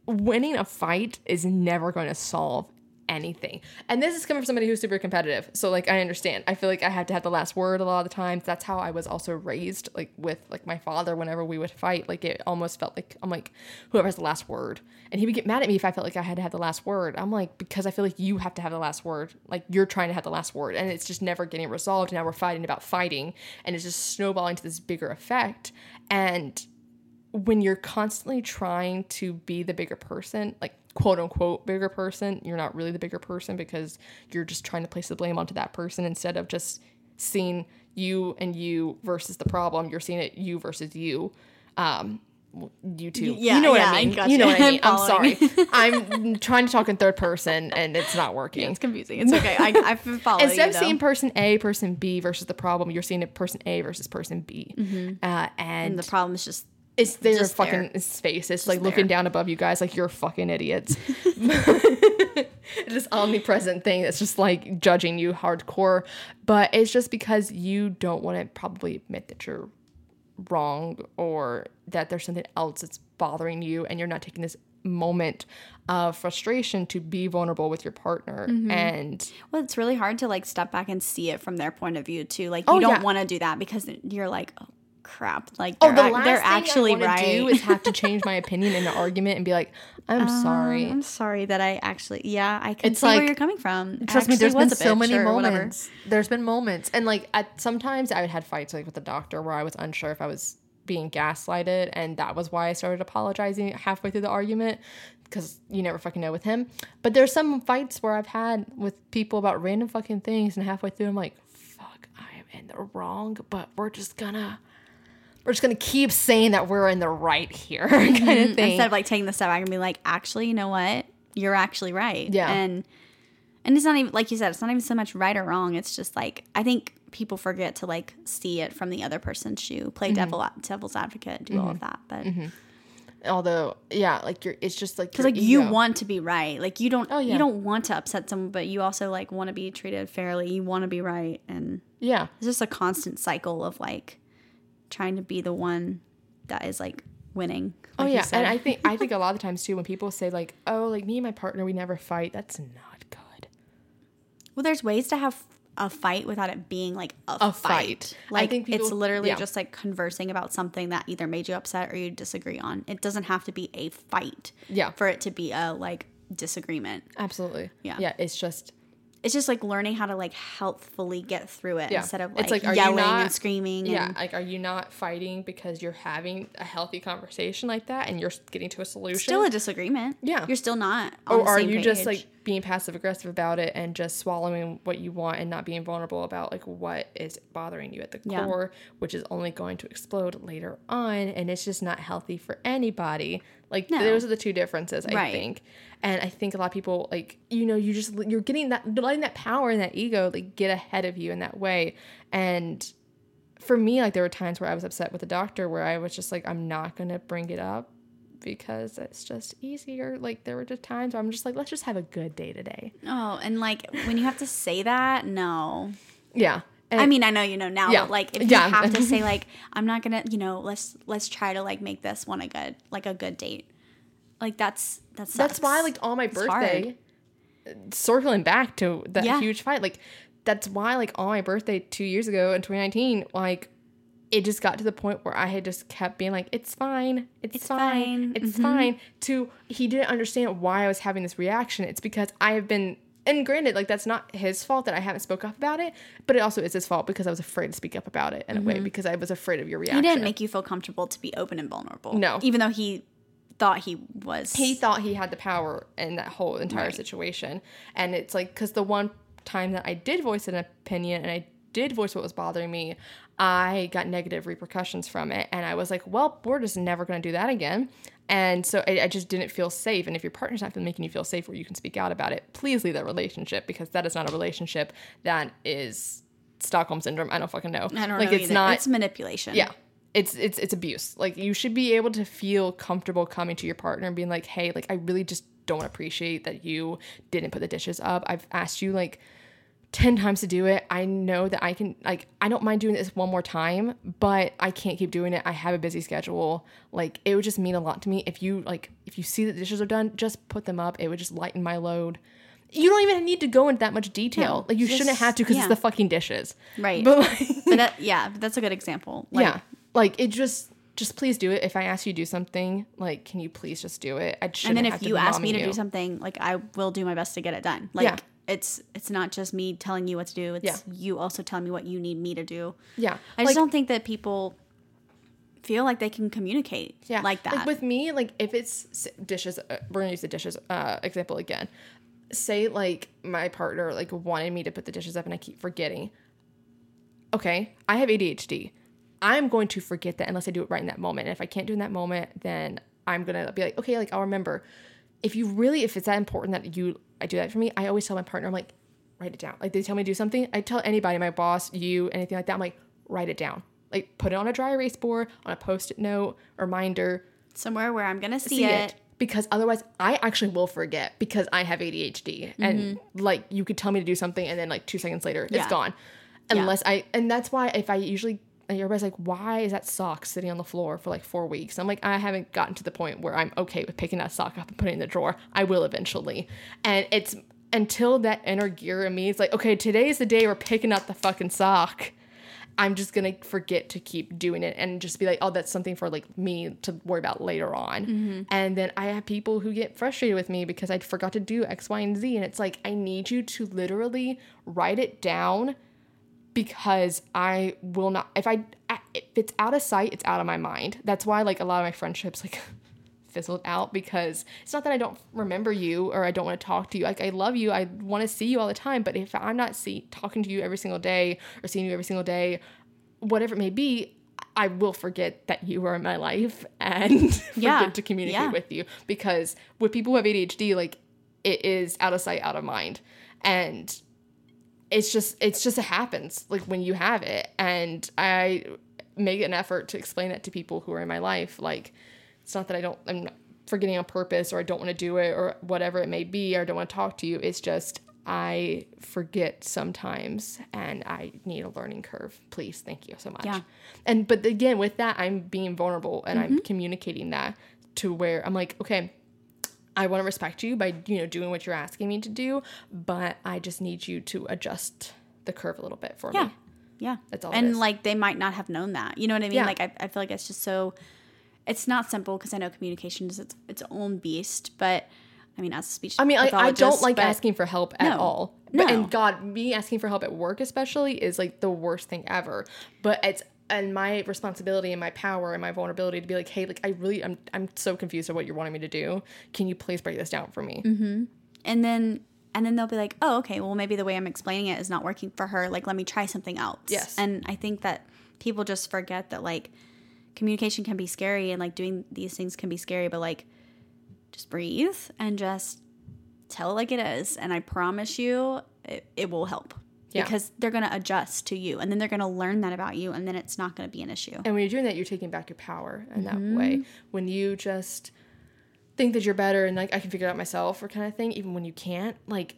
winning a fight is never going to solve anything. And this is coming from somebody who's super competitive. So like I understand. I feel like I have to have the last word a lot of the times. That's how I was also raised like with like my father whenever we would fight. Like it almost felt like I'm like whoever has the last word. And he would get mad at me if I felt like I had to have the last word. I'm like because I feel like you have to have the last word. Like you're trying to have the last word and it's just never getting resolved. Now we're fighting about fighting and it's just snowballing to this bigger effect. And when you're constantly trying to be the bigger person, like quote unquote bigger person, you're not really the bigger person because you're just trying to place the blame onto that person instead of just seeing you and you versus the problem. You're seeing it you versus you. Um, you two. yeah, you know what yeah, I I mean. gotcha. You know what I I'm mean. I'm, sorry. I'm trying to talk in third person and it's not working. It's confusing. It's okay. I, I follow Instead you, of seeing person A, person B versus the problem, you're seeing it person A versus person B. Uh, and, and the problem is just it's their just fucking there. space. It's like looking there. down above you guys like you're fucking idiots. this omnipresent thing that's just like judging you hardcore. But it's just because you don't want to probably admit that you're wrong or that there's something else that's bothering you and you're not taking this moment of frustration to be vulnerable with your partner Mm-hmm. and Well, it's really hard to like step back and see it from their point of view too. Like Oh, you don't yeah. want to do that because you're like, oh crap, like Oh, they're, the last they're thing actually I right. do is have to change my opinion in an argument and be like, "I'm um, sorry." I'm sorry that I actually, yeah, I can It's see where you're coming from. Trust me, there's been so many or whatever. moments. There's been moments, and like at sometimes I would had fights like with the doctor where I was unsure if I was being gaslighted, and that was why I started apologizing halfway through the argument because you never fucking know with him. But there's some fights where I've had with people about random fucking things, and halfway through I'm like, "Fuck, I am in the wrong," but we're just gonna. We're just gonna keep saying that we're in the right here, kind of mm-hmm. thing. Instead of like taking the step back and be like, actually, you know what? You're actually right. Yeah. And and it's not even like you said, it's not even so much right or wrong. It's just like I think people forget to like see it from the other person's shoe, play Mm-hmm. devil devil's advocate, do all of mm-hmm. that. But mm-hmm. Although, yeah, like you're, it's just like because like you want to be right like you don't Oh, yeah. you don't want to upset someone but you also like want to be treated fairly you want to be right and yeah, it's just a constant cycle of like trying to be the one that is like winning Oh like you yeah, and I think I think a lot of times too when people say like, "Oh, like me and my partner, we never fight." That's not good. well there's ways to have a fight without it being like a, A fight. fight. I like think it's literally yeah. just like conversing about something that either made you upset or you disagree on it doesn't have to be a fight Yeah. for it to be a like disagreement Absolutely. Yeah. Yeah. It's just it's just like learning how to like healthfully get through it Yeah. instead of It's like, like, are you yelling not- and screaming yeah. and Like, are you not fighting because you're having a healthy conversation like that and you're getting to a solution? still a disagreement. Yeah. You're still not. Or oh, the are you just like being passive aggressive about it and just swallowing what you want and not being vulnerable about like what is bothering you at the Yeah. core which is only going to explode later on and it's just not healthy for anybody like No. those are the two differences i Right. think and i think a lot of people like you know you just you're getting that letting that power and that ego like get ahead of you in that way and for me like there were times where i was upset with the doctor where i was just like i'm not gonna bring it up because it's just easier. Like there were just times where I'm just like, let's just have a good day today. Oh, and like when you have to say that, no. Yeah. I mean, I know you know now, Yeah. but like if Yeah. you have to say like I'm not to, you know, let's let's try to like make this one a good like a good date. Like that's that's that's why like on my It's hard. birthday, circling back to that Yeah. huge fight, like that's why like on my birthday two years ago in 2019, like it just got to the point where I had just kept being like, it's fine, it's, It's fine, fine, Mm-hmm. it's fine. To he didn't understand why I was having this reaction. It's because I have been and granted, like that's not his fault that I haven't spoke up about it, but it also is his fault because I was afraid to speak up about it in a way because I was afraid of your Mm-hmm. He didn't make you feel comfortable to be open and vulnerable. No. Even though he thought he was he thought he had the power in that whole entire Right. situation. And it's like, because the one time that I did voice an opinion and I did voice what was bothering me, I got negative repercussions from it. And I was like, well, we're just never going to do that again. And so I, I just didn't feel safe. And if your partner's not making you feel safe where you can speak out about it, please leave that relationship because that is not a relationship that is Stockholm syndrome. I don't fucking know. I don't like know it's either. not it's manipulation. yeah it's it's it's abuse like you should be able to feel comfortable coming to your partner and being like hey like i really just don't appreciate that you didn't put the dishes up i've asked you like 10 times to do it. I know that I can, like, I don't mind doing this one more time, but I can't keep doing it. I have a busy schedule. Like, it would just mean a lot to me if you, like, if you see that the dishes are done, just put them up. It would just lighten my load. You don't even need to go into that much detail. No, like, you shouldn't have to because yeah. it's the fucking dishes. Right. But, like, but that, yeah, but that's a good example. Like, yeah. Like, it just, just please do it. If I ask you to do something, like, can you please just do it? I And then if you ask me to you. do something, like I will do my best to get it done. Like Yeah. It's it's not just me telling you what to do. It's Yeah. you also telling me what you need me to do. Yeah. I just Like- don't think that people feel like they can communicate yeah like that. like with me like if it's dishes uh, we're gonna use the dishes uh example again say like my partner like wanted me to put the dishes up and i keep forgetting okay i have adhd i'm going to forget that unless i do it right in that moment and if i can't do it in that moment then i'm gonna be like okay like i'll remember if you really if it's that important that you i do that for me. I always tell my partner i'm like write it down. Like they tell me to do something i tell anybody my boss you anything like that i'm like write it down. Like put it on a dry erase board on a post-it note reminder. Somewhere where I'm gonna see, see it. it. Because otherwise I actually will forget because I have ADHD and like you could tell me to do something and then like two seconds later Mm-hmm. Yeah. it's gone unless I and that's why if I usually and everybody's like why is that sock sitting on the floor for like four weeks? I'm like I haven't gotten to the point where I'm okay with picking that sock up and putting it in the drawer. I will eventually. And it's until that inner gear in me is like okay today's the day we're picking up the fucking sock. I'm just gonna forget to keep doing it and just be like, oh, that's something for like me to worry about later on. Mm-hmm. And then I have people who get frustrated with me because I forgot to do X, Y, and Z. And it's like, I need you to literally write it down because I will not, if I, I- if it's out of sight, it's out of my mind. That's why like a lot of my friendships, like, fizzled out because it's not that I don't remember you or I don't want to talk to you. Like I love you, I want to see you all the time, but if I'm not see talking to you every single day or seeing you every single day, whatever it may be, I will forget that you are in my life and Yeah. forget to communicate Yeah. with you because with people who have ADHD, like it is out of sight, out of mind, and it's just it's just it happens like when you have it, and I make an effort to explain that to people who are in my life, like it's not that I don't I'm forgetting on purpose or I don't want to do it or whatever it may be or I don't want to talk to you. It's just I forget sometimes and I need a learning curve. Please, thank you so much. Yeah. And but again, with that, I'm being vulnerable and I'm mm-hmm. communicating that to where I'm like, okay, I want to respect you by you know doing what you're asking me to do, but I just need you to adjust the curve a little bit for Yeah. me. Yeah. Yeah. That's all And like they might not have known that. You know what I mean? Yeah. Like I, I feel like it's just so it's not simple because I know communication is its, its own beast, but I mean as a speech I mean, I, I don't like asking for help at No. all. But, No. And God, me asking for help at work especially is like the worst thing ever. But it's and my responsibility and my power and my vulnerability to be like, hey, like I really, I'm, I'm so confused of what you're wanting me to do. Can you please break this down for me? Mm-hmm. and then and then they'll be like, "Oh, okay, well maybe the way I'm explaining it is not working for her. Like let me try something else." Yes. And I think that people just forget that like communication can be scary and like doing these things can be scary, but like just breathe and just tell it like it is and I promise you it, it will help. Yeah. Because they're going to adjust to you and then they're going to learn that about you and then it's not going to be an issue. And when you're doing that, you're taking back your power in that Mm-hmm. way. When you just think that you're better and like I can figure it out myself or kind of thing, even when you can't, like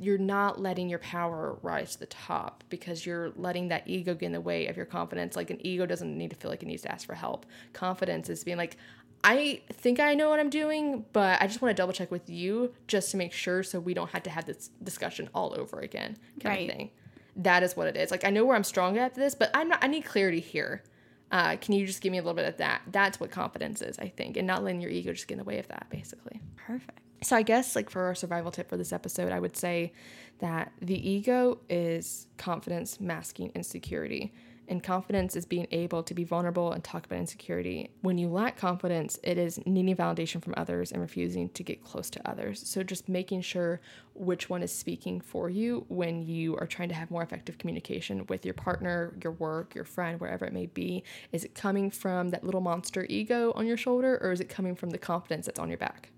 you're not letting your power rise to the top because you're letting that ego get in the way of your confidence. Like an ego doesn't need to feel like it needs to ask for help. Confidence is being like, I think I know what I'm doing, but I just want to double check with you just to make sure so we don't have to have this discussion all over again, kind Right. of thing. That is what it is. Like I know where I'm strong at this, but I'm not. I need clarity here. Uh, can you just give me a little bit of that? That's what confidence is, I think, and not letting your ego just get in the way of that, basically. Perfect. So I guess like for our survival tip for this episode, I would say that the ego is confidence masking insecurity. And confidence is being able to be vulnerable and talk about insecurity. When you lack confidence, it is needing validation from others and refusing to get close to others. So just making sure which one is speaking for you when you are trying to have more effective communication with your partner, your work, your friend, wherever it may be. Is it coming from that little monster ego on your shoulder or is it coming from the confidence that's on your back?